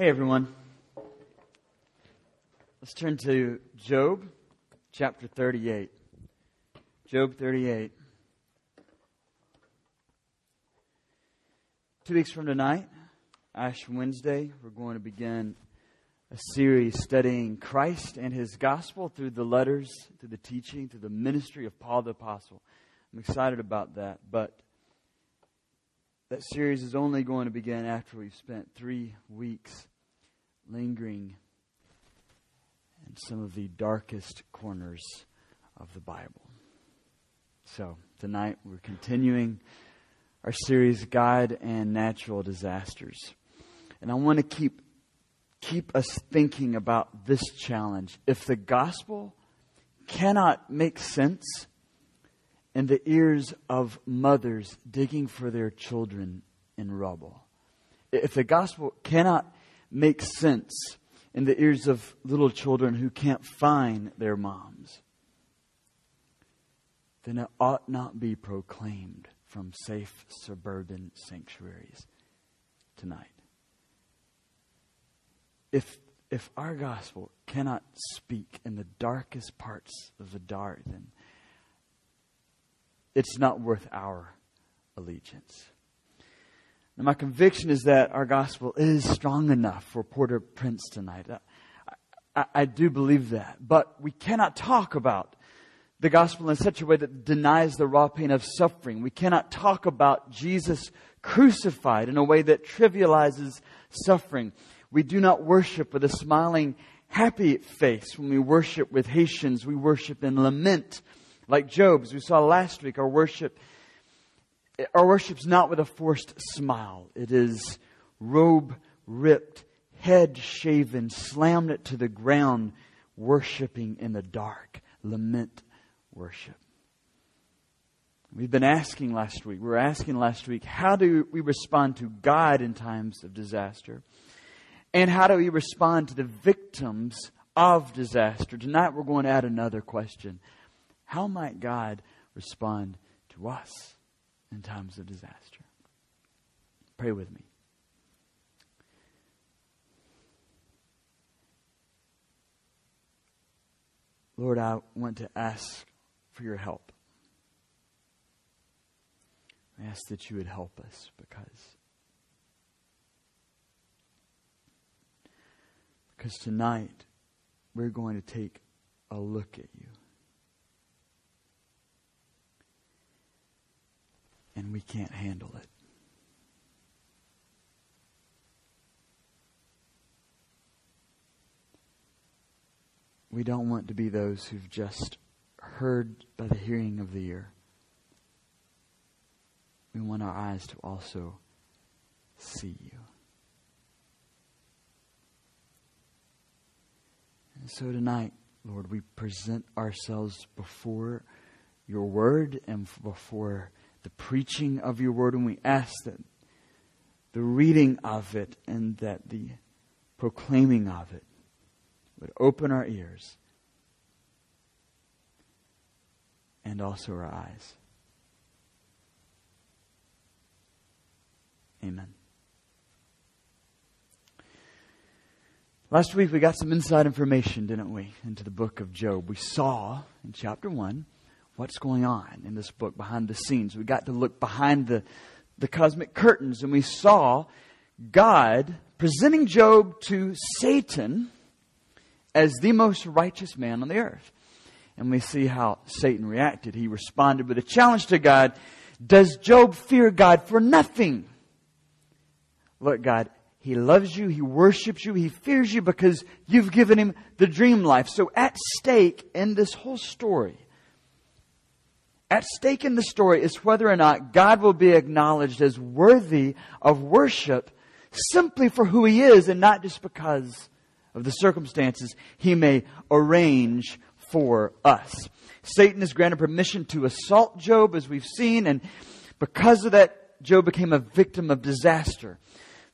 Hey, everyone. Let's turn to Job chapter 38. Job 38. Two weeks from tonight, Ash Wednesday, we're going to begin a series studying Christ and his gospel through the letters, through the teaching, through the ministry of Paul the Apostle. I'm excited about that, but that series is only going to begin after we've spent three weeks lingering in some of the darkest corners of the Bible. So, tonight we're continuing our series, God and Natural Disasters. And I want to keep, keep us thinking about this challenge. If the gospel cannot make sense in the ears of mothers digging for their children in rubble, if the gospel cannot make sense in the ears of little children who can't find their moms, then it ought not be proclaimed from safe suburban sanctuaries tonight. If, if our gospel cannot speak in the darkest parts of the dark, then it's not worth our allegiance. Now, my conviction is that our gospel is strong enough for Port-au-Prince tonight. I, I, I do believe that. But we cannot talk about the gospel in such a way that denies the raw pain of suffering. We cannot talk about Jesus crucified in a way that trivializes suffering. We do not worship with a smiling, happy face. When we worship with Haitians, we worship in lament. Like Job's, we saw last week, our worship our worship's not with a forced smile. It is robe ripped, head shaven, slammed it to the ground, worshiping in the dark. Lament worship. We've been asking last week, we were asking last week, how do we respond to God in times of disaster? And how do we respond to the victims of disaster? Tonight we're going to add another question. How might God respond to us? in times of disaster. Pray with me. Lord, I want to ask for your help. I ask that you would help us because because tonight we're going to take a look at you. And we can't handle it. We don't want to be those who've just heard by the hearing of the ear. We want our eyes to also see you. And so tonight, Lord, we present ourselves before your word and before the preaching of your word, and we ask that the reading of it and that the proclaiming of it would open our ears and also our eyes. Amen. Last week we got some inside information, didn't we, into the book of Job. We saw in chapter 1 what's going on in this book behind the scenes. We got to look behind the, the cosmic curtains and we saw God presenting Job to Satan as the most righteous man on the earth. And we see how Satan reacted. He responded with a challenge to God Does Job fear God for nothing? Look, God, he loves you, he worships you, he fears you because you've given him the dream life. So, at stake in this whole story at stake in the story is whether or not God will be acknowledged as worthy of worship simply for who he is and not just because of the circumstances he may arrange for us. Satan is granted permission to assault Job, as we've seen, and because of that, Job became a victim of disaster.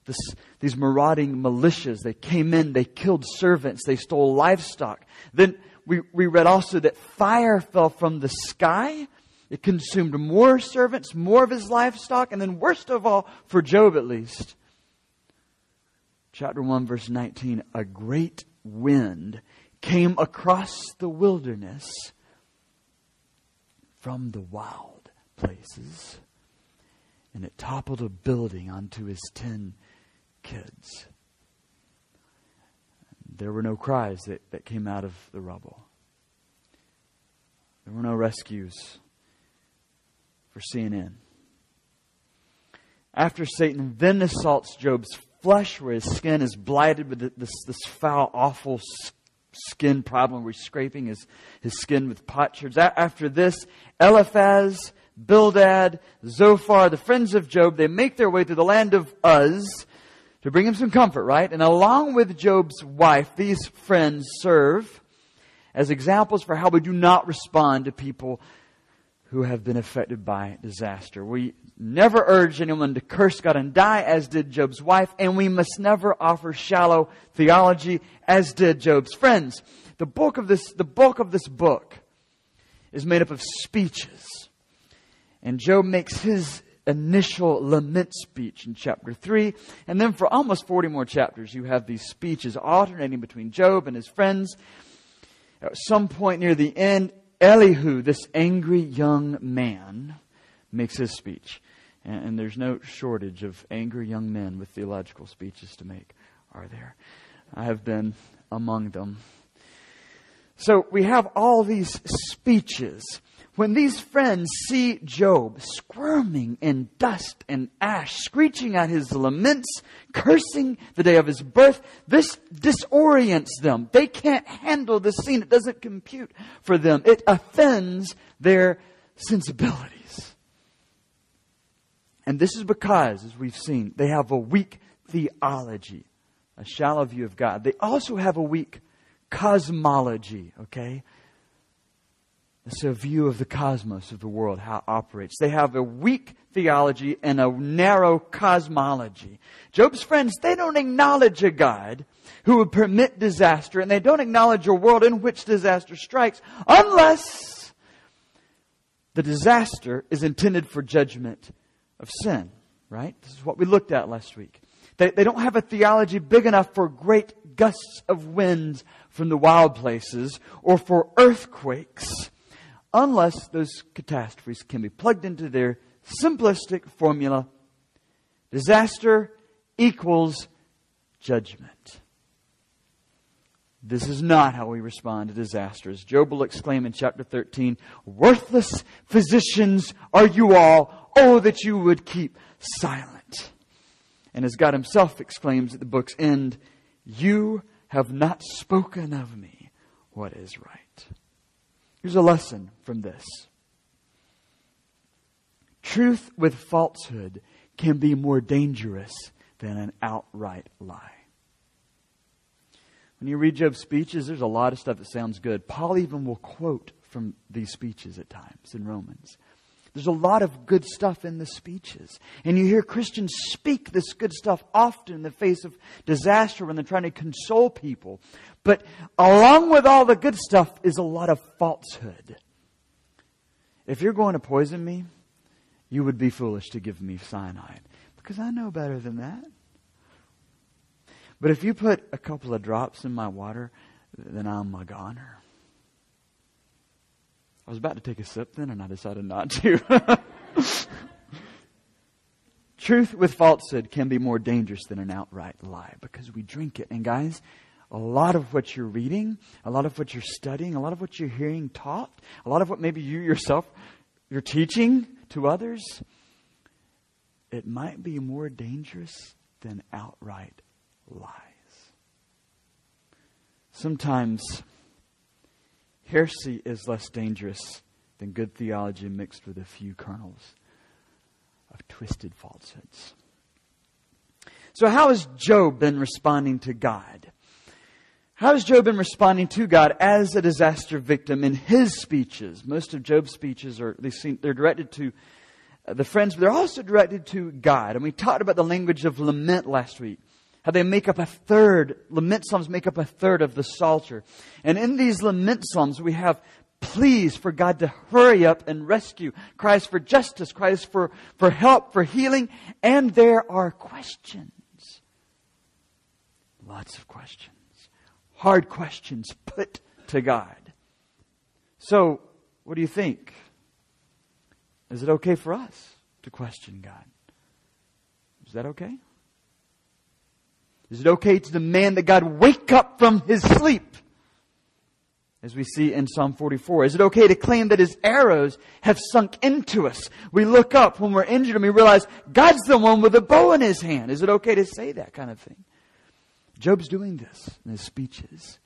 This, these marauding militias, they came in, they killed servants, they stole livestock. Then we, we read also that fire fell from the sky it consumed more servants, more of his livestock, and then, worst of all, for Job at least, chapter 1, verse 19, a great wind came across the wilderness from the wild places, and it toppled a building onto his ten kids. There were no cries that, that came out of the rubble. There were no rescues for CNN. After Satan then assaults Job's flesh, where his skin is blighted with this, this foul, awful skin problem where he's scraping his, his skin with potsherds. After this, Eliphaz, Bildad, Zophar, the friends of Job, they make their way through the land of Uz to bring him some comfort, right? And along with Job's wife, these friends serve as examples for how we do not respond to people who have been affected by disaster. We never urge anyone to curse God and die, as did Job's wife, and we must never offer shallow theology, as did Job's friends. The bulk of this, the bulk of this book is made up of speeches. And Job makes his initial lament speech in chapter 3. And then for almost 40 more chapters, you have these speeches alternating between Job and his friends. At some point near the end, Elihu, this angry young man, makes his speech. And, and, there's no shortage of angry young men with theological speeches to make, are there? I have been among them. So we have all these speeches. When these friends see Job squirming in dust and ash, screeching at his laments, cursing the day of his birth, this disorients them. They can't handle the scene. It doesn't compute for them. It offends their sensibilities. And this is because, as we've seen, they have a weak theology, a shallow view of God. They also have a weak cosmology, okay? It's a view of the cosmos, of the world, how it operates. They have a weak theology and a narrow cosmology. Job's friends, they don't acknowledge a God who would permit disaster, and they don't acknowledge a world in which disaster strikes unless the disaster is intended for judgment of sin, right? This is what we looked at last week. They, they don't have a theology big enough for great gusts of winds from the wild places or for earthquakes unless those catastrophes can be plugged into their simplistic formula disaster equals judgment. This is not how we respond to disasters. Job will exclaim in chapter 13, Worthless physicians are you all. Oh, that you would keep silent. And as God himself exclaims at the book's end, You have not spoken of me what is right. Here's a lesson from this truth with falsehood can be more dangerous than an outright lie. When you read Job's speeches, there's a lot of stuff that sounds good. Paul even will quote from these speeches at times in Romans. There's a lot of good stuff in the speeches. And you hear Christians speak this good stuff often in the face of disaster when they're trying to console people. But along with all the good stuff is a lot of falsehood. If you're going to poison me, you would be foolish to give me cyanide because I know better than that. But if you put a couple of drops in my water, then I'm a goner. I was about to take a sip then, and I decided not to. Truth with falsehood can be more dangerous than an outright lie because we drink it. And guys, a lot of what you're reading, a lot of what you're studying, a lot of what you're hearing taught, a lot of what maybe you yourself you're teaching to others, it might be more dangerous than outright lies. Sometimes Heresy is less dangerous than good theology mixed with a few kernels of twisted falsehoods. So, how has Job been responding to God? How has Job been responding to God as a disaster victim in his speeches? Most of Job's speeches are they're directed to uh, the friends, but they're also directed to God. And we talked about the language of lament last week how they make up a third, lament psalms make up a third of the Psalter. And in these lament psalms, we have pleas for God to hurry up and rescue, cries for justice, cries for, for help, for healing, and there are questions. Lots of questions. Hard questions put to God. So, what do you think? Is it okay for us to question God? Is that okay? Is it okay to demand that God wake up from his sleep? As we see in Psalm 44. Is it okay to claim that his arrows have sunk into us? We look up when we're injured and we realize God's the one with a bow in his hand. Is it okay to say that kind of thing? Job's doing this in his speeches.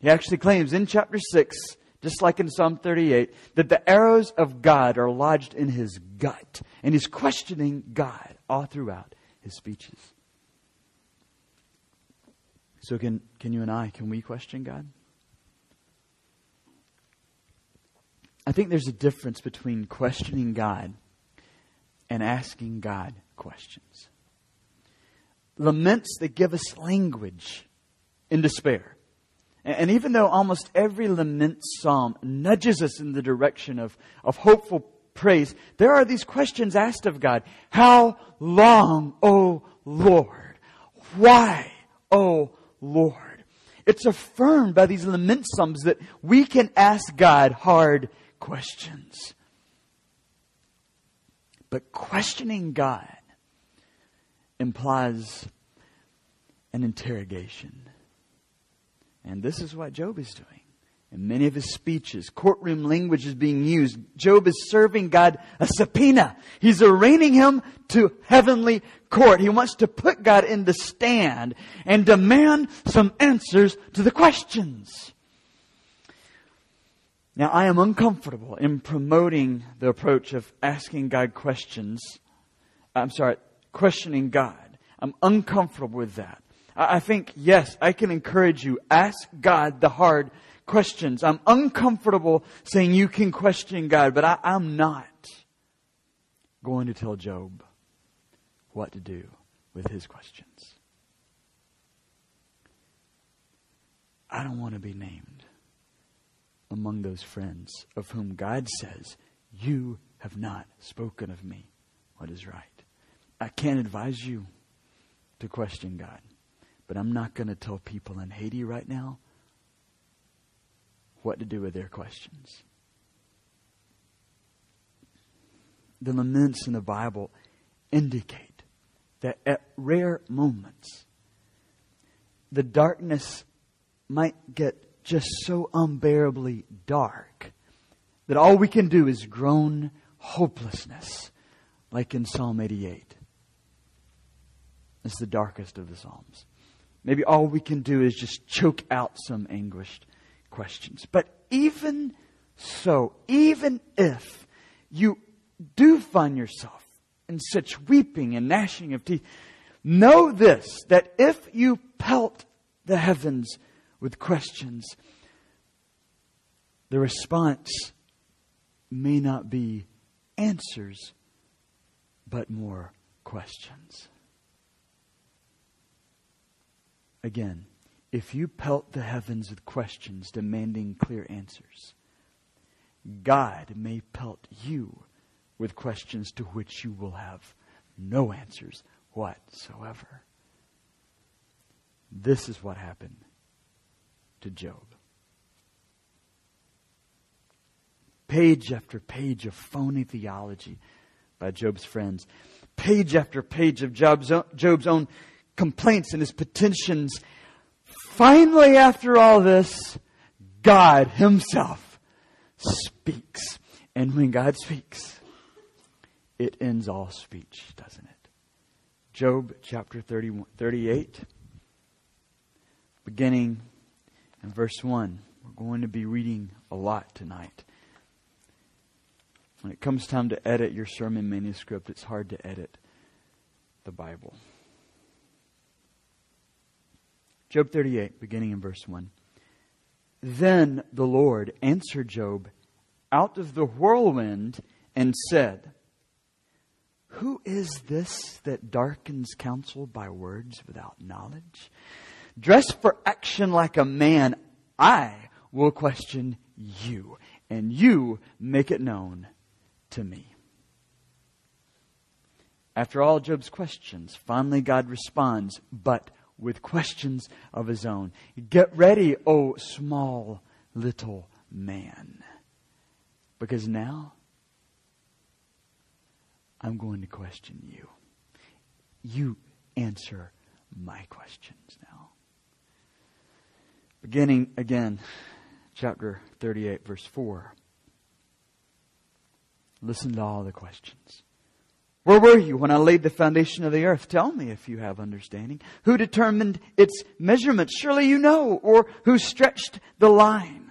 He actually claims in chapter 6, just like in Psalm 38, that the arrows of God are lodged in his gut. And he's questioning God all throughout his speeches. So can, can you and I, can we question God? I think there's a difference between questioning God and asking God questions. Laments that give us language in despair. And even though almost every lament psalm nudges us in the direction of, of hopeful praise, there are these questions asked of God. How long, O Lord? Why, O Lord? It's affirmed by these lament psalms that we can ask God hard questions. But questioning God implies an interrogation. And this is what Job is doing. In many of his speeches, courtroom language is being used. Job is serving God a subpoena. He's arraigning him to heavenly court. He wants to put God in the stand and demand some answers to the questions. Now, I am uncomfortable in promoting the approach of asking God questions. I'm sorry, questioning God. I'm uncomfortable with that. I think, yes, I can encourage you. Ask God the hard questions. I'm uncomfortable saying you can question God, but I, am not going to tell Job what to do with his questions. I don't want to be named among those friends of whom God says, You have not spoken of me what is right. I can't advise you to question God, but I'm not going to tell people in Haiti right now what to do with their questions. The laments in the Bible indicate that at rare moments, the darkness might get just so unbearably dark that all we can do is groan hopelessness, like in Psalm 88. It's the darkest of the Psalms. Maybe all we can do is just choke out some anguished questions. But even so, even if you do find yourself in such weeping and gnashing of teeth, know this that if you pelt the heavens with questions, the response may not be answers, but more questions. Again, if you pelt the heavens with questions demanding clear answers, God may pelt you with questions to which you will have no answers whatsoever. This is what happened to Job. Page after page of phony theology by Job's friends. Page after page of Job's own, complaints and his petitions. Finally, after all this, God Himself speaks. And when God speaks, it ends all speech, doesn't it? Job chapter 30, 38, beginning in verse 1. We're going to be reading a lot tonight. When it comes time to edit your sermon manuscript, it's hard to edit the Bible. Job 38, beginning in verse 1. Then the Lord answered Job out of the whirlwind and said, Who is this that darkens counsel by words without knowledge? Dress for action like a man, I will question you, and you make it known to me. After all Job's questions, finally God responds, But with questions of his own. Get ready, O small little man. Because now I'm going to question you. You answer my questions now. Beginning again, chapter 38, verse 4. Listen to all the questions. Where were you when I laid the foundation of the earth? Tell me if you have understanding. Who determined its measurements? Surely you know. Or who stretched the line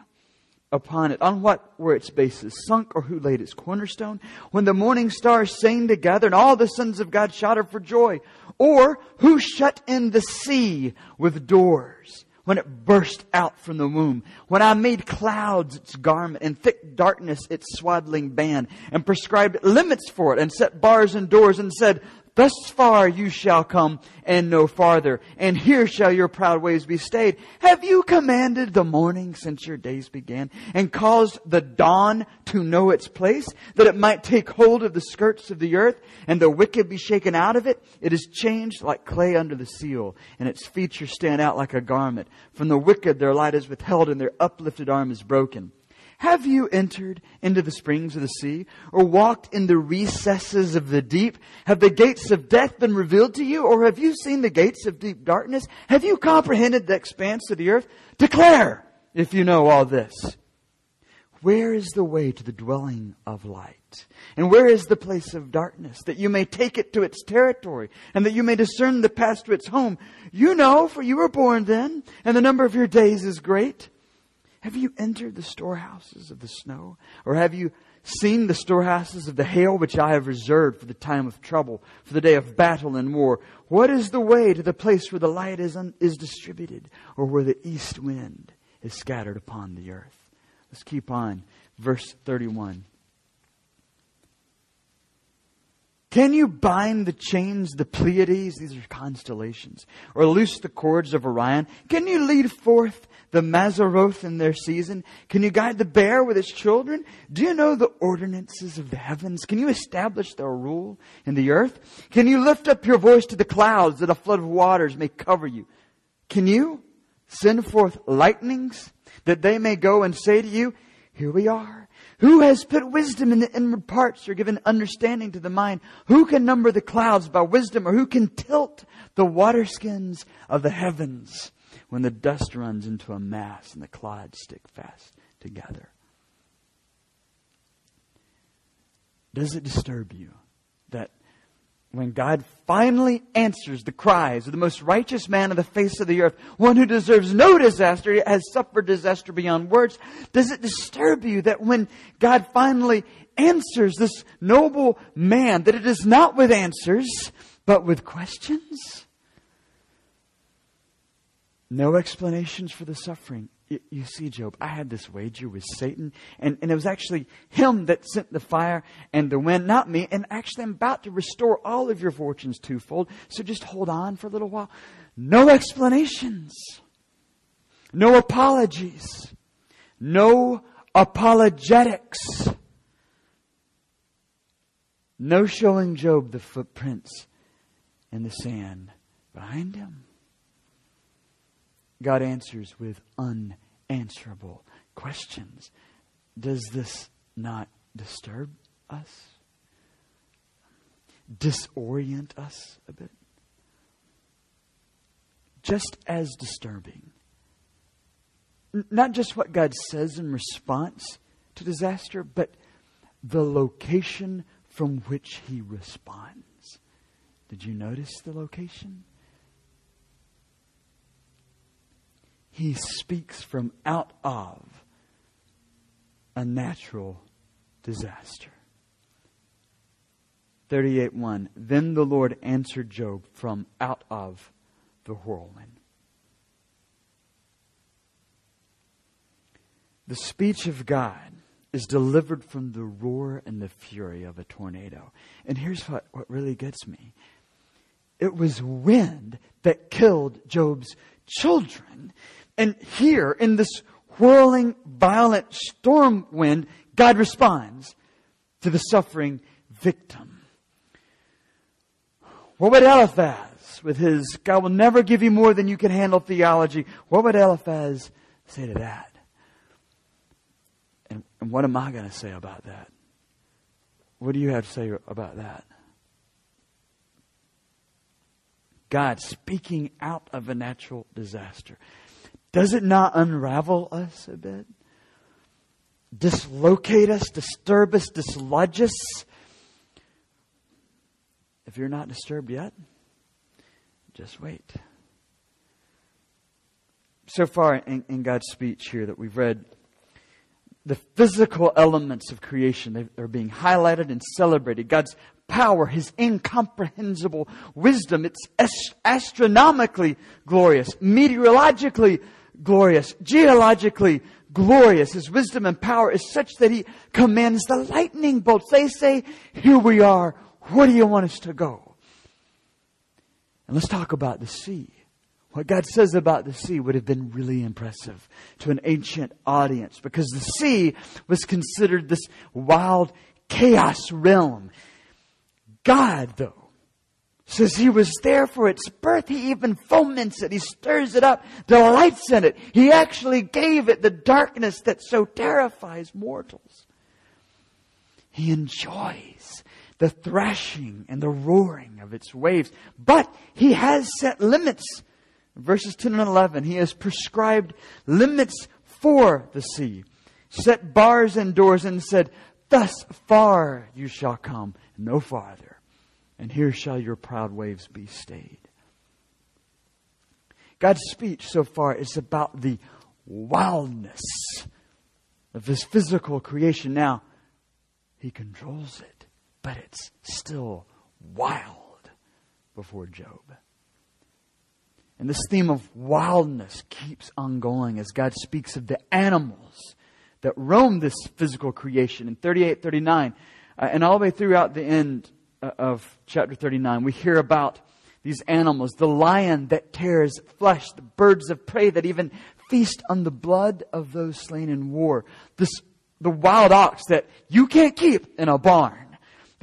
upon it? On what were its bases sunk? Or who laid its cornerstone? When the morning stars sang together and all the sons of God shouted for joy. Or who shut in the sea with doors? When it burst out from the womb, when I made clouds its garment and thick darkness its swaddling band, and prescribed limits for it, and set bars and doors, and said, Thus far you shall come and no farther, and here shall your proud ways be stayed. Have you commanded the morning since your days began, and caused the dawn to know its place, that it might take hold of the skirts of the earth, and the wicked be shaken out of it? It is changed like clay under the seal, and its features stand out like a garment. From the wicked their light is withheld, and their uplifted arm is broken. Have you entered into the springs of the sea or walked in the recesses of the deep? Have the gates of death been revealed to you or have you seen the gates of deep darkness? Have you comprehended the expanse of the earth? Declare if you know all this. Where is the way to the dwelling of light? And where is the place of darkness that you may take it to its territory and that you may discern the path to its home? You know, for you were born then and the number of your days is great. Have you entered the storehouses of the snow? Or have you seen the storehouses of the hail which I have reserved for the time of trouble, for the day of battle and war? What is the way to the place where the light is, un- is distributed, or where the east wind is scattered upon the earth? Let's keep on. Verse 31. Can you bind the chains, of the Pleiades, these are constellations, or loose the cords of Orion? Can you lead forth the Mazzaroth in their season? Can you guide the bear with its children? Do you know the ordinances of the heavens? Can you establish their rule in the earth? Can you lift up your voice to the clouds that a flood of waters may cover you? Can you send forth lightnings that they may go and say to you, here we are. Who has put wisdom in the inward parts or given understanding to the mind? Who can number the clouds by wisdom or who can tilt the waterskins of the heavens when the dust runs into a mass and the clods stick fast together? Does it disturb you that when God finally answers the cries of the most righteous man on the face of the earth, one who deserves no disaster, has suffered disaster beyond words, does it disturb you that when God finally answers this noble man, that it is not with answers, but with questions? No explanations for the suffering you see, Job, I had this wager with Satan, and, and it was actually him that sent the fire and the wind, not me. And actually, I'm about to restore all of your fortunes twofold. So just hold on for a little while. No explanations, no apologies, no apologetics, no showing Job the footprints in the sand behind him. God answers with unanswerable questions. Does this not disturb us? Disorient us a bit? Just as disturbing. Not just what God says in response to disaster, but the location from which he responds. Did you notice the location? He speaks from out of a natural disaster. 38 1. Then the Lord answered Job from out of the whirlwind. The speech of God is delivered from the roar and the fury of a tornado. And here's what, what really gets me it was wind that killed Job's children. And here, in this whirling, violent storm wind, God responds to the suffering victim. What would Eliphaz with his God will never give you more than you can handle theology, what would Eliphaz say to that? And, and what am I going to say about that? What do you have to say about that? God speaking out of a natural disaster. Does it not unravel us a bit? Dislocate us, disturb us, dislodge us? If you're not disturbed yet, just wait. So far in, in God's speech here that we've read, the physical elements of creation are being highlighted and celebrated. God's power, His incomprehensible wisdom, it's astronomically glorious, meteorologically glorious, geologically glorious. His wisdom and power is such that He commands the lightning bolts. They say, here we are. Where do you want us to go? And let's talk about the sea. What God says about the sea would have been really impressive to an ancient audience because the sea was considered this wild chaos realm. God, though, says he was there for its birth. He even foments it. He stirs it up, delights in it. He actually gave it the darkness that so terrifies mortals. He enjoys the thrashing and the roaring of its waves. But he has set limits verses 10 and 11, he has prescribed limits for the sea, set bars and doors, and said, Thus far you shall come, no farther, and here shall your proud waves be stayed. God's speech so far is about the wildness of his physical creation. Now, he controls it, but it's still wild before Job. And this theme of wildness keeps on going as God speaks of the animals that roam this physical creation in 38, 39, uh, and all the way throughout the end Uh, of chapter 39. We hear about these animals the lion that tears flesh, the birds of prey that even feast on the blood of those slain in war, this, the wild ox that you can't keep in a barn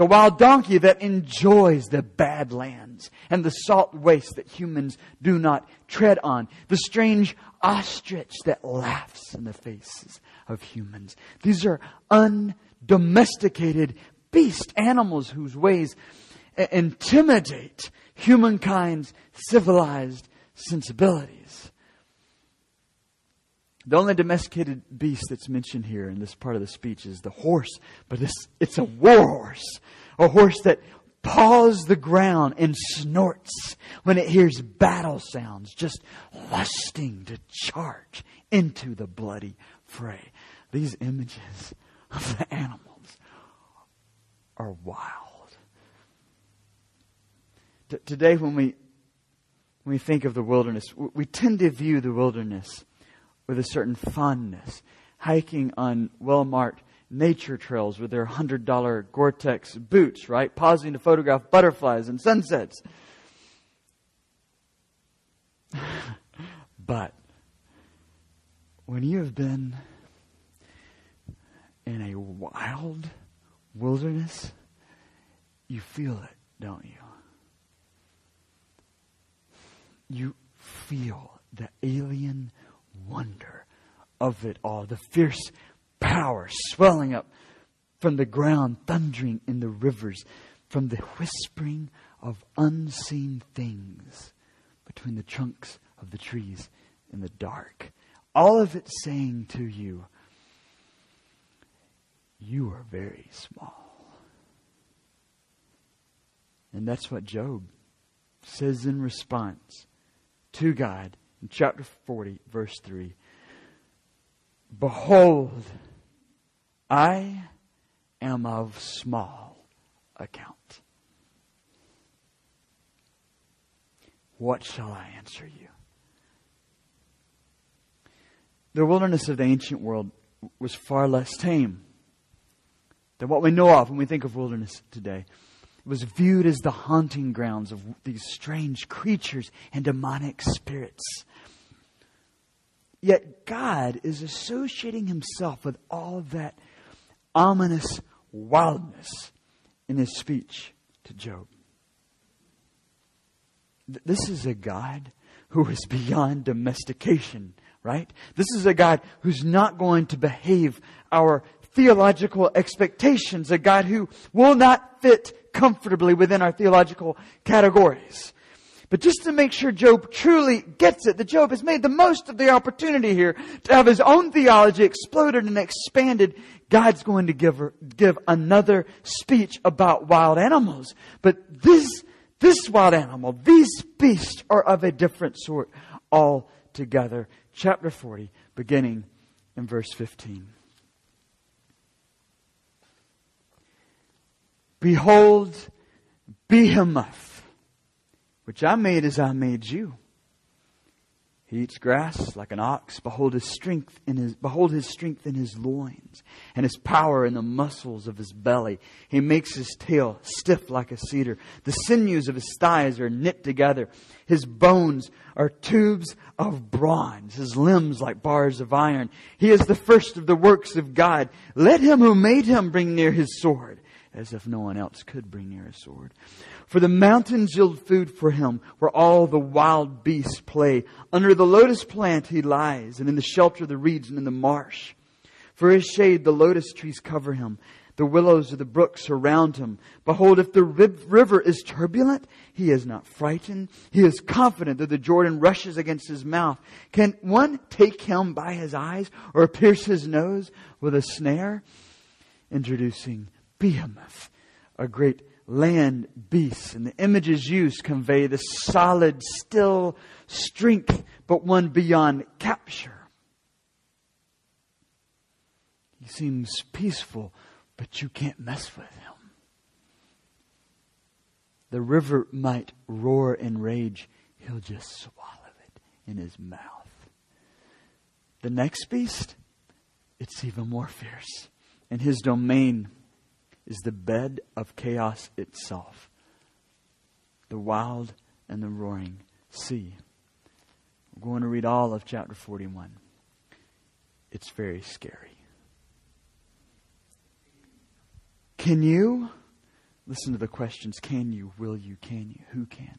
the wild donkey that enjoys the bad lands and the salt waste that humans do not tread on. The strange ostrich that laughs in the faces of humans. These are undomesticated beast animals whose ways intimidate humankind's civilized sensibilities. The only domesticated beast that's mentioned here in this part of the speech is the horse, but this, it's a war horse. A horse that paws the ground and snorts when it hears battle sounds, just lusting to charge into the bloody fray. These images of the animals are wild. T- today, when we, when we think of the wilderness, we tend to view the wilderness with a certain fondness. Hiking on well marked nature trails with their $100 Gore Tex boots, right? Pausing to photograph butterflies and sunsets. but when you have been in a wild wilderness, you feel it, don't you? You feel the alien wonder of it all, the fierce power swelling up from the ground, thundering in the rivers, from the whispering of unseen things between the trunks of the trees in the dark. All of it saying to you, You are very small. And that's what Job says in response to God in chapter 40, verse 3 Behold, I am of small account. What shall I answer you? The wilderness of the ancient world was far less tame than what we know of when we think of wilderness today. It was viewed as the haunting grounds of these strange creatures and demonic spirits. Yet God is associating himself with all that ominous wildness in his speech to Job. this is a God who is beyond domestication, right? This is a God who's not going to behave our theological expectations, a God who will not fit comfortably within our theological categories. But just to make sure Job truly gets it, that Job has made the most of the opportunity here to have his own theology exploded and expanded. God's going to give, her, give another speech about wild animals. But this, this wild animal, these beasts are of a different sort altogether. Chapter 40, beginning in verse 15. Behold, Behemoth, which I made as I made you. He eats grass like an ox. Behold his strength in his, behold his strength in his loins and his power in the muscles of his belly. He makes his tail stiff like a cedar. The sinews of his thighs are knit together. His bones are tubes of bronze. His limbs like bars of iron. He is the first of the works of God. Let him who made him bring near his sword as if no one else could bring near a sword. For the mountains yield food for him, where all the wild beasts play. Under the lotus plant he lies, and in the shelter of the reeds and in the marsh. For his shade the lotus trees cover him. The willows of the brook surround him. Behold, if the river is turbulent, he is not frightened. He is confident that the Jordan rushes against his mouth. Can one take him by his eyes or pierce his nose with a snare? Introducing behemoth, a great land beast. And the images used convey the solid, still strength, but one beyond capture. He seems peaceful, but you can't mess with him. The river might roar in rage, he'll just swallow it in his mouth. The next beast, it's even more fierce. and his domain, is the bed of chaos itself the wild and the roaring sea. We're going to read all of chapter 41. It's very scary. Can you? Listen to the questions. Can you? Will you? Can you? Who can?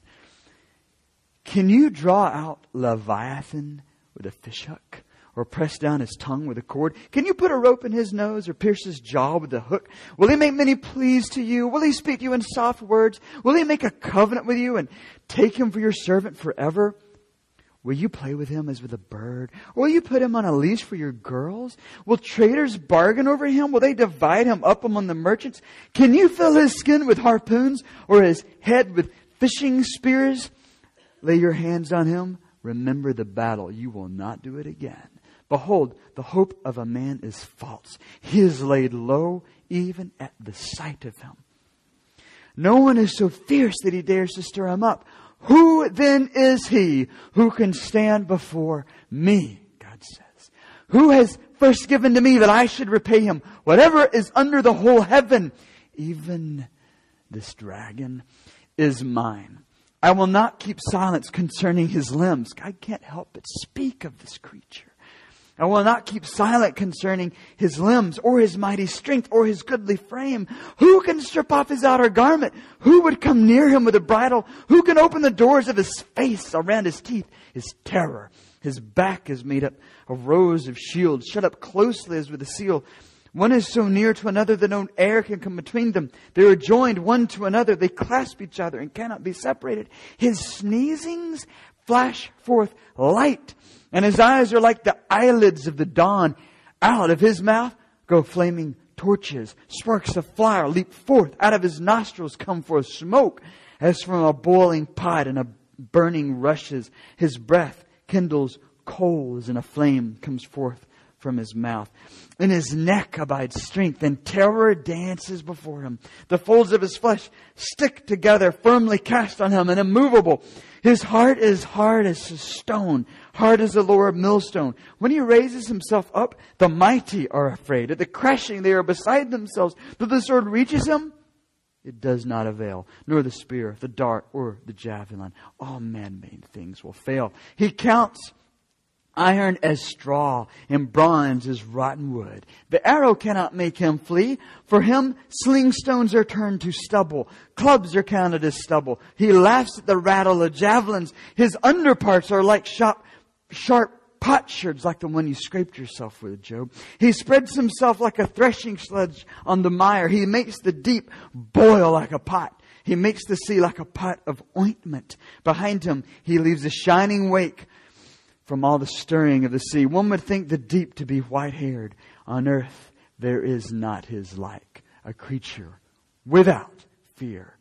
Can you draw out Leviathan with a fishhook? Or press down his tongue with a cord? Can you put a rope in his nose or pierce his jaw with a hook? Will he make many pleas to you? Will he speak to you in soft words? Will he make a covenant with you and take him for your servant forever? Will you play with him as with a bird? Or will you put him on a leash for your girls? Will traders bargain over him? Will they divide him up among the merchants? Can you fill his skin with harpoons or his head with fishing spears? Lay your hands on him. Remember the battle. You will not do it again. Behold, the hope of a man is false. He is laid low even at the sight of him. No one is so fierce that he dares to stir him up. Who then is he who can stand before me? God says. Who has first given to me that I should repay him? Whatever is under the whole heaven, even this dragon is mine. I will not keep silence concerning his limbs. God can't help but speak of this creature. I will not keep silent concerning his limbs or his mighty strength or his goodly frame. Who can strip off his outer garment? Who would come near him with a bridle? Who can open the doors of his face around his teeth? His terror. His back is made up of rows of shields, shut up closely as with a seal. One is so near to another that no air can come between them. They are joined one to another. They clasp each other and cannot be separated. His sneezings flash forth light and his eyes are like the eyelids of the dawn. Out of his mouth go flaming torches. Sparks of fire leap forth. Out of his nostrils come forth smoke as from a boiling pot and a burning rushes. His breath kindles coals and a flame comes forth from his mouth. In his neck abides strength, and terror dances before him. The folds of his flesh stick together, firmly cast on him and immovable. His heart is hard as a stone, hard as a lower millstone. When he raises himself up, the mighty are afraid. At the crashing, they are beside themselves. Though the sword reaches him, it does not avail, nor the spear, the dart, or the javelin. All man made things will fail. He counts iron as straw, and bronze as rotten wood. The arrow cannot make him flee. For him, sling stones are turned to stubble. Clubs are counted as stubble. He laughs at the rattle of javelins. His underparts are like sharp, sharp potsherds like the one you scraped yourself with, Job. He spreads himself like a threshing sledge on the mire. He makes the deep boil like a pot. He makes the sea like a pot of ointment. Behind him, he leaves a shining wake from all the stirring of the sea. One would think the deep to be white haired. On earth, there is not his like, a creature without fear.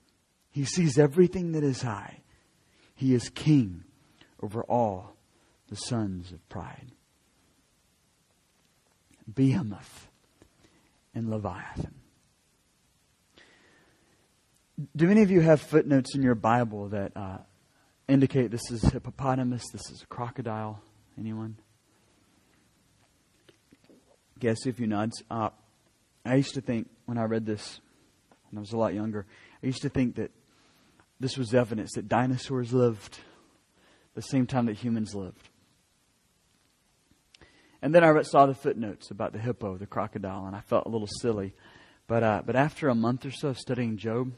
He sees everything that is high. He is king over all the sons of pride. Behemoth and Leviathan. Do any of you have footnotes in your Bible that uh, indicate this is hippopotamus, this is a crocodile? Anyone? Guess if you nods. Uh, I used to think when I read this when I was a lot younger, I used to think that this was evidence that dinosaurs lived the same time that humans lived. And then I saw the footnotes about the hippo, the crocodile, and I felt a little silly. But, uh, but after a month or so of studying Job,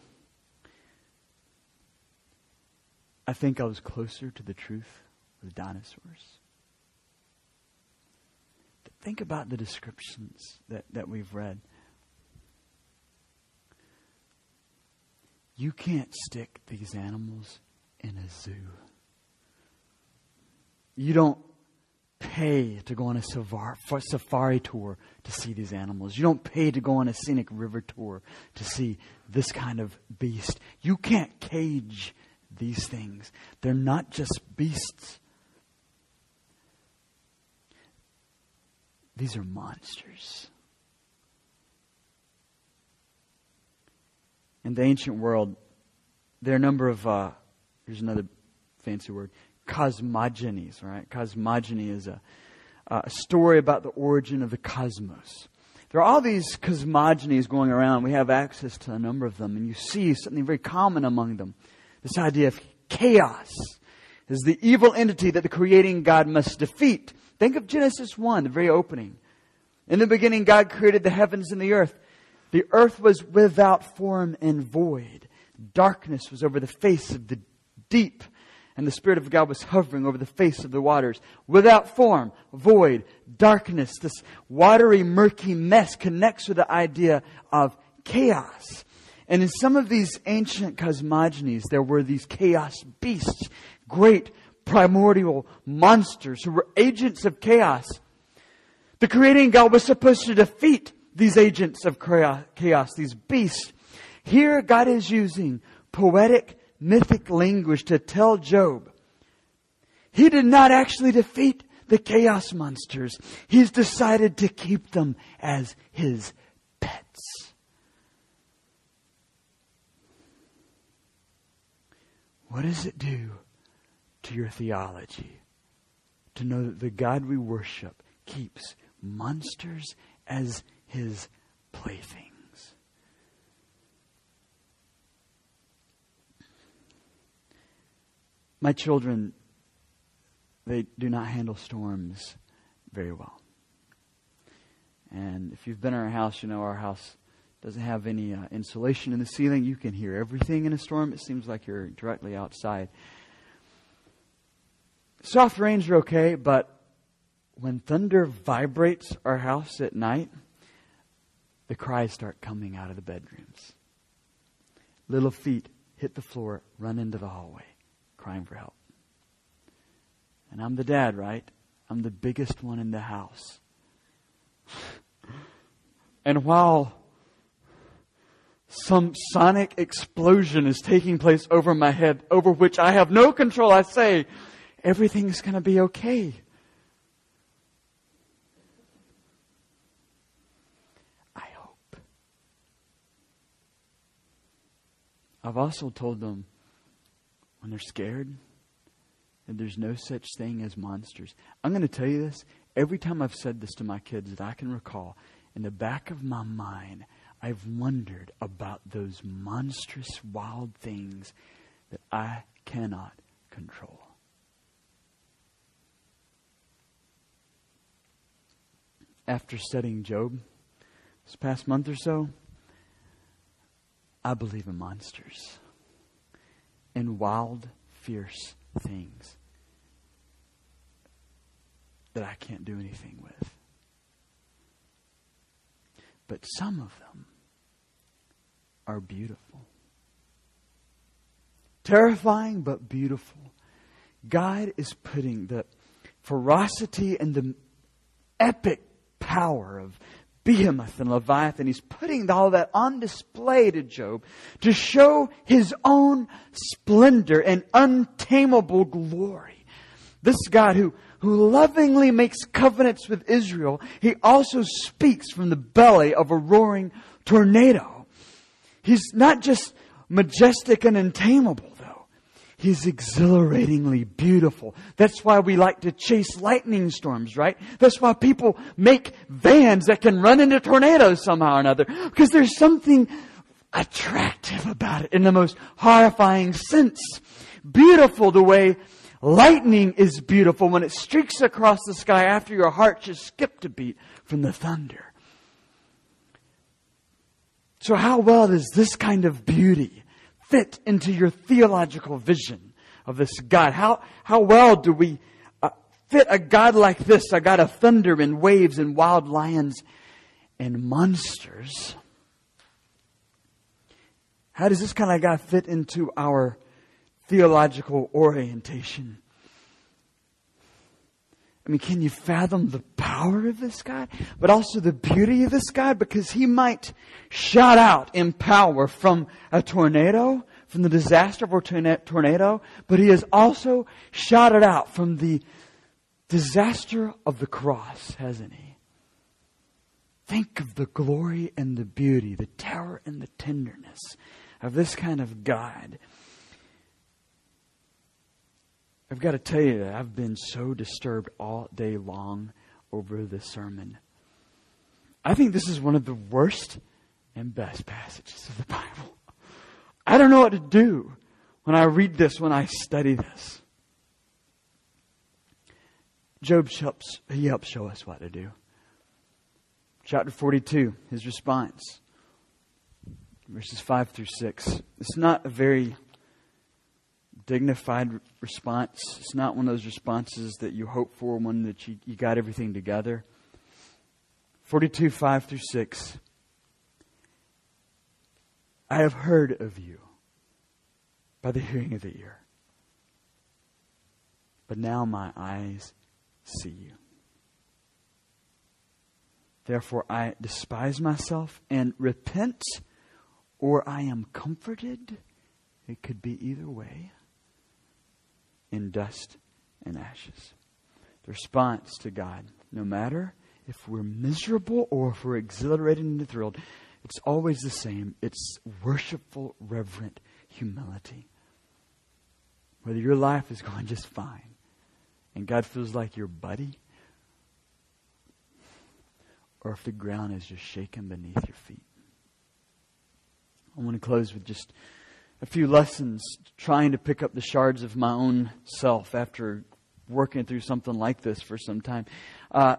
I think I was closer to the truth with dinosaurs. Think about the descriptions that, that we've read. You can't stick these animals in a zoo. You don't pay to go on a safari tour to see these animals. You don't pay to go on a scenic river tour to see this kind of beast. You can't cage these things. They're not just beasts, these are monsters. In the ancient world, there are a number of, uh, here's another fancy word, cosmogonies, right? Cosmogony is a, a story about the origin of the cosmos. There are all these cosmogonies going around. We have access to a number of them, and you see something very common among them. This idea of chaos is the evil entity that the creating God must defeat. Think of Genesis 1, the very opening. In the beginning, God created the heavens and the earth. The earth was without form and void. Darkness was over the face of the deep, and the Spirit of God was hovering over the face of the waters. Without form, void, darkness, this watery, murky mess connects with the idea of chaos. And in some of these ancient cosmogonies, there were these chaos beasts, great primordial monsters who were agents of chaos. The creating God was supposed to defeat these agents of chaos, these beasts. Here, God is using poetic, mythic language to tell Job he did not actually defeat the chaos monsters. He's decided to keep them as his What does it do to your theology to know that the God we worship keeps monsters as his playthings? My children, they do not handle storms very well. And if you've been in our house, you know our house doesn't have any uh, insulation in the ceiling. You can hear everything in a storm. It seems like you're directly outside. Soft rains are okay, but when thunder vibrates our house at night, the cries start coming out of the bedrooms. Little feet hit the floor, run into the hallway, crying for help. And I'm the dad, right? I'm the biggest one in the house. and while some sonic explosion is taking place over my head, over which I have no control. I say, everything's going to be okay. I hope. I've also told them when they're scared that there's no such thing as monsters. I'm going to tell you this every time I've said this to my kids that I can recall, in the back of my mind, I've wondered about those monstrous wild things that I cannot control. after studying Job this past month or so, I believe in monsters and wild, fierce things that I can't do anything with. But some of them are beautiful. Terrifying, but beautiful. God is putting the ferocity and the epic power of Behemoth and Leviathan. He's putting all that on display to Job to show his own splendor and untamable glory. This God who, who lovingly makes covenants with Israel, he also speaks from the belly of a roaring tornado. He's not just majestic and untamable. Though. He's exhilaratingly beautiful. That's why we like to chase lightning storms, right? That's why people make vans that can run into tornadoes somehow or another. Because there's something attractive about it in the most horrifying sense. Beautiful the way lightning is beautiful when it streaks across the sky after your heart just skipped a beat from the thunder. So how well does this kind of beauty fit into your theological vision of this God? How, how well do we uh, fit a God like this, a God of thunder and waves and wild lions and monsters? How does this kind of God fit into our theological orientation? I mean, can you fathom the power of this God? But also the beauty of this God? Because He might shout out in power from a tornado, from the disaster of a tornado, but He has also shouted out from the disaster of the cross, hasn't He? Think of the glory and the beauty, the terror and the tenderness of this kind of God. I've got to tell you that I've been so disturbed all day long over this sermon. I think this is one of the worst and best passages of the Bible. I don't know what to do when I read this, when I study this. Job helps, he helps show us what to do. Chapter 42, his response, verses 5 through 6. It's not a very dignified response. It's not one of those responses that you hope for, one that you, you got everything together. 42, 5 through 6. I have heard of you by the hearing of the ear. But now my eyes see you. Therefore I despise myself and repent, or I am comforted. It could be either way in dust and ashes. The response to God, no matter if we're miserable or if we're exhilarated and thrilled, it's always the same. It's worshipful, reverent humility. Whether your life is going just fine and God feels like your buddy, or if the ground is just shaking beneath your feet. I want to close with just a few lessons trying to pick up the shards of my own self after working through something like this for some time. Uh,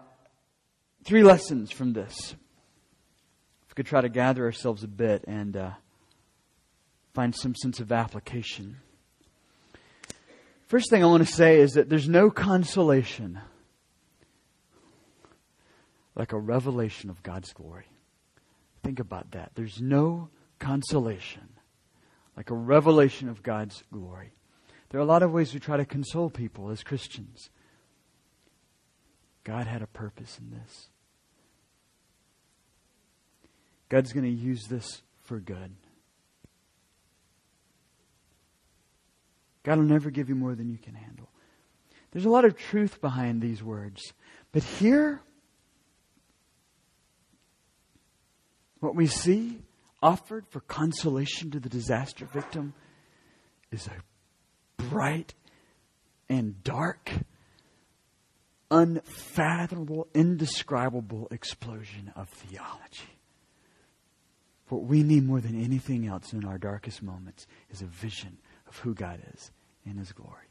three lessons from this. If we could try to gather ourselves a bit and uh, find some sense of application. First thing I want to say is that there's no consolation like a revelation of God's glory. Think about that. There's no consolation like a revelation of God's glory. There are a lot of ways we try to console people as Christians. God had a purpose in this. God's going to use this for good. God will never give you more than you can handle. There's a lot of truth behind these words. But here, what we see offered for consolation to the disaster victim is a bright and dark, unfathomable, indescribable explosion of theology. What we need more than anything else in our darkest moments is a vision of who God is in His glory.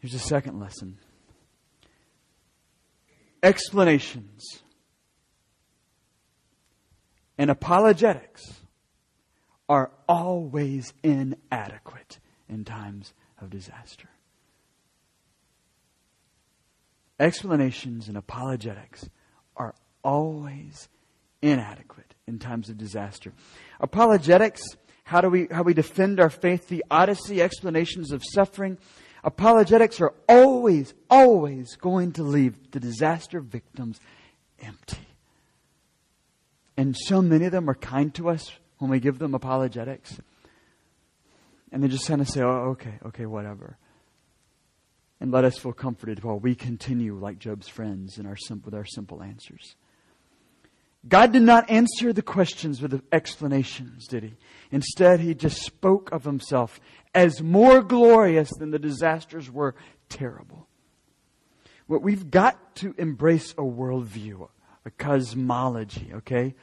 Here's a second lesson explanations and apologetics are always inadequate in times of disaster. Explanations and apologetics are always inadequate in times of disaster. Apologetics, how do we, how we defend our faith, theodicy, explanations of suffering. Apologetics are always, always going to leave the disaster victims empty. And so many of them are kind to us when we give them apologetics. And they just kind of say, oh, okay, okay, whatever. And let us feel comforted while we continue like Job's friends in our with our simple answers. God did not answer the questions with explanations, did he? Instead, he just spoke of himself as more glorious than the disasters were terrible. What we've got to embrace a worldview, cosmology, okay?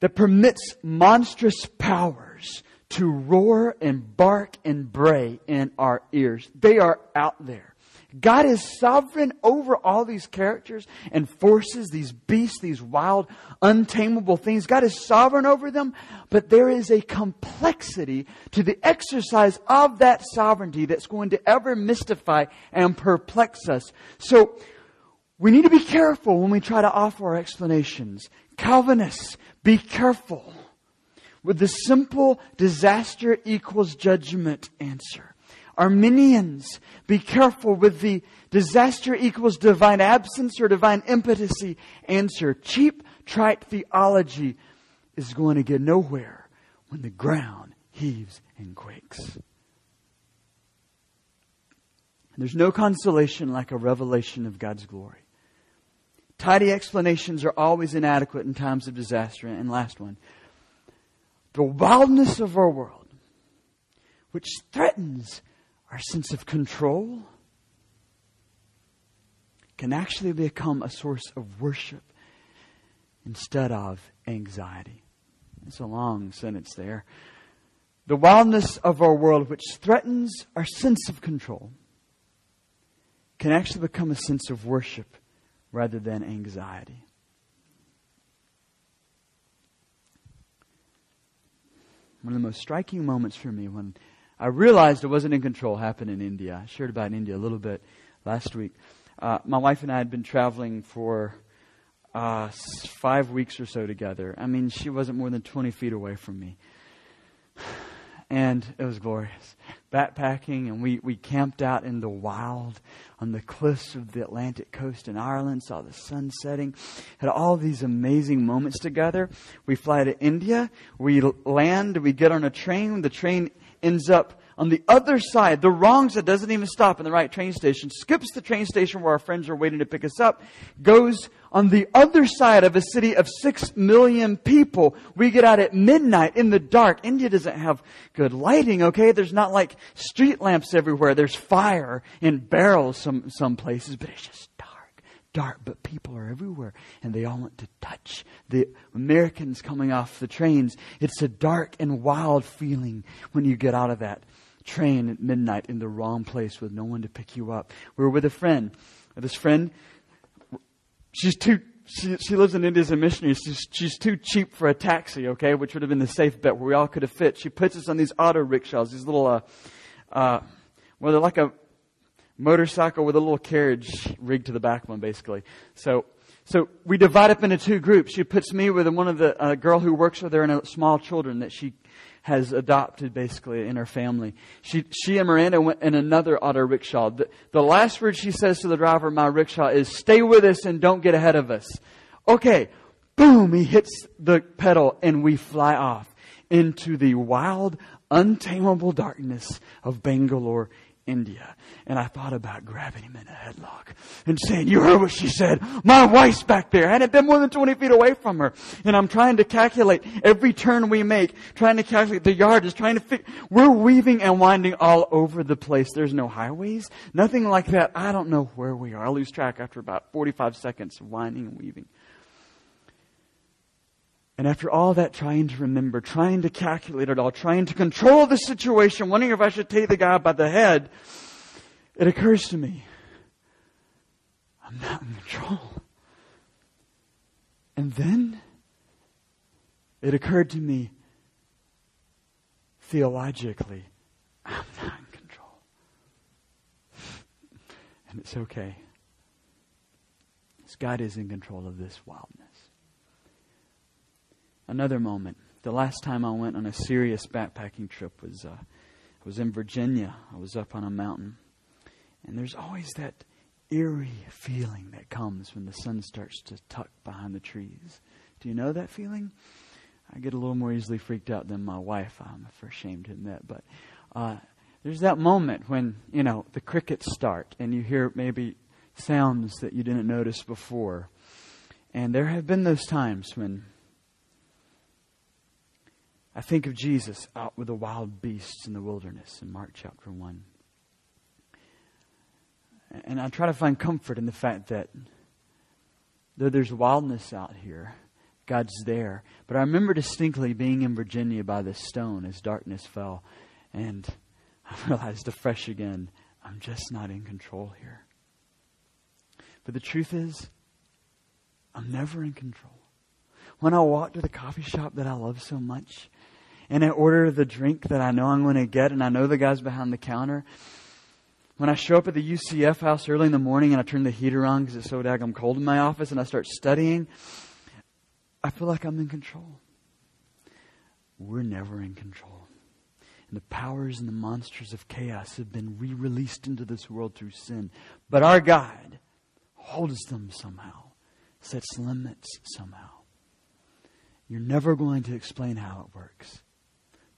That permits monstrous powers to roar and bark and bray in our ears. They are out there. God is sovereign over all these characters and forces, these beasts, these wild, untamable things. God is sovereign over them, but there is a complexity to the exercise of that sovereignty that's going to ever mystify and perplex us. So, we need to be careful when we try to offer our explanations. Calvinists, be careful with the simple disaster equals judgment answer. Arminians, be careful with the disaster equals divine absence or divine impotency answer. Cheap, trite theology is going to get nowhere when the ground heaves and quakes. There's no consolation like a revelation of God's glory. Tidy explanations are always inadequate in times of disaster. And last one. The wildness of our world, which threatens our sense of control can actually become a source of worship instead of anxiety. It's a long sentence there. The wildness of our world, which threatens our sense of control, can actually become a sense of worship rather than anxiety. One of the most striking moments for me when I realized I wasn't in control happened in India. I shared about India a little bit last week. Uh, my wife and I had been traveling for uh, five weeks or so together. I mean, she wasn't more than 20 feet away from me. And it was glorious. Backpacking, and we, we camped out in the wild on the cliffs of the Atlantic coast in Ireland, saw the sun setting, had all these amazing moments together. We fly to India, we land, we get on a train, the train ends up on the other side, the wrong side, doesn't even stop in the right train station, skips the train station where our friends are waiting to pick us up, goes on the other side of a city of six million people. We get out at midnight in the dark. India doesn't have good lighting, okay? There's not like street lamps everywhere. There's fire in barrels some, some places, but it's just dark, dark, but people are everywhere and they all want to touch the Americans coming off the trains. It's a dark and wild feeling when you get out of that train at midnight in the wrong place with no one to pick you up. We were with a friend. This friend, she's too, she, she lives in India as a missionary. She's, she's too cheap for a taxi, okay, which would have been the safe bet where we all could have fit. She puts us on these auto rickshaws, these little, uh, uh, well, they're like a motorcycle with a little carriage rigged to the back of them, basically. So, so we divide up into two groups. She puts me with one of the uh, girl who works with her and small children that she has adopted basically in her family. She, she and Miranda went in another auto rickshaw. The, the last word she says to the driver of my rickshaw is, stay with us and don't get ahead of us. Okay. Boom. He hits the pedal and we fly off into the wild, untamable darkness of Bangalore, India. And I thought about grabbing him in a headlock and saying, you heard what she said. My wife's back there. I hadn't been more than 20 feet away from her. And I'm trying to calculate every turn we make, trying to calculate the yard is trying to fit. We're weaving and winding all over the place. There's no highways, nothing like that. I don't know where we are. I lose track after about 45 seconds of winding and weaving. And after all that, trying to remember, trying to calculate it all, trying to control the situation, wondering if I should take the guy by the head, it occurs to me I'm not in control. And then it occurred to me theologically, I'm not in control. and it's okay. God is in control of this wildness. Another moment. The last time I went on a serious backpacking trip was uh, I was in Virginia. I was up on a mountain. And there's always that eerie feeling that comes when the sun starts to tuck behind the trees. Do you know that feeling? I get a little more easily freaked out than my wife. I'm ashamed to admit, but uh, there's that moment when you know the crickets start and you hear maybe sounds that you didn't notice before, and there have been those times when I think of Jesus out with the wild beasts in the wilderness in Mark chapter one, and I try to find comfort in the fact that though there's wildness out here God's there. But I remember distinctly being in Virginia by this stone as darkness fell, and I realized afresh again, I'm just not in control here. But the truth is, I'm never in control. When I walk to the coffee shop that I love so much, and I order the drink that I know I'm going to get, and I know the guy's behind the counter, when I show up at the UCF house early in the morning and I turn the heater on because it's so daggum cold in my office and I start studying, I feel like I'm in control. We're never in control. And the powers and the monsters of chaos have been re released into this world through sin. But our God holds them somehow, sets limits somehow. You're never going to explain how it works,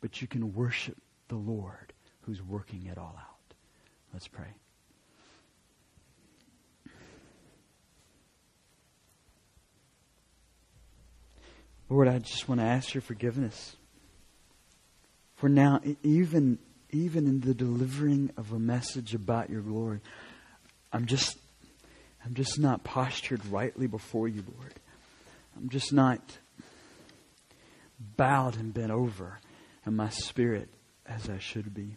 but you can worship the Lord who's working it all out. Let's pray. Lord, I just want to ask your forgiveness. For now, even, even in the delivering of a message about your glory, I'm just, I'm just not postured rightly before you, Lord. I'm just not bowed and bent over in my spirit as I should be.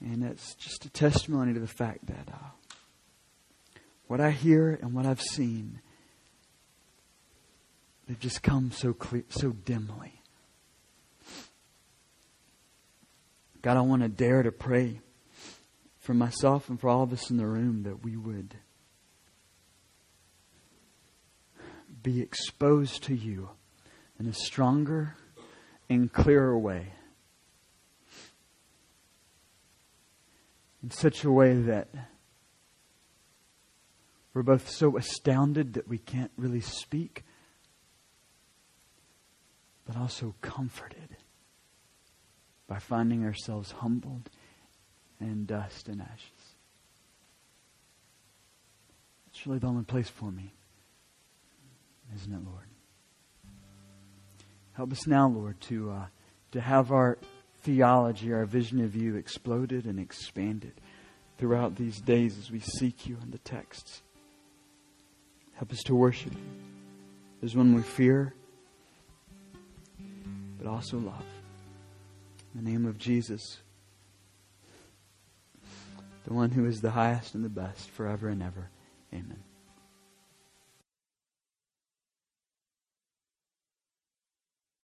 And it's just a testimony to the fact that uh, what I hear and what I've seen They've just come so clear, so dimly. God, I want to dare to pray for myself and for all of us in the room that we would be exposed to you in a stronger and clearer way. In such a way that we're both so astounded that we can't really speak but also comforted by finding ourselves humbled and dust and ashes. It's really the only place for me, isn't it, Lord? Help us now, Lord, to uh, to have our theology, our vision of you exploded and expanded throughout these days as we seek you in the texts. Help us to worship you. There's one we fear but also love. In the name of Jesus, the one who is the highest and the best forever and ever. Amen.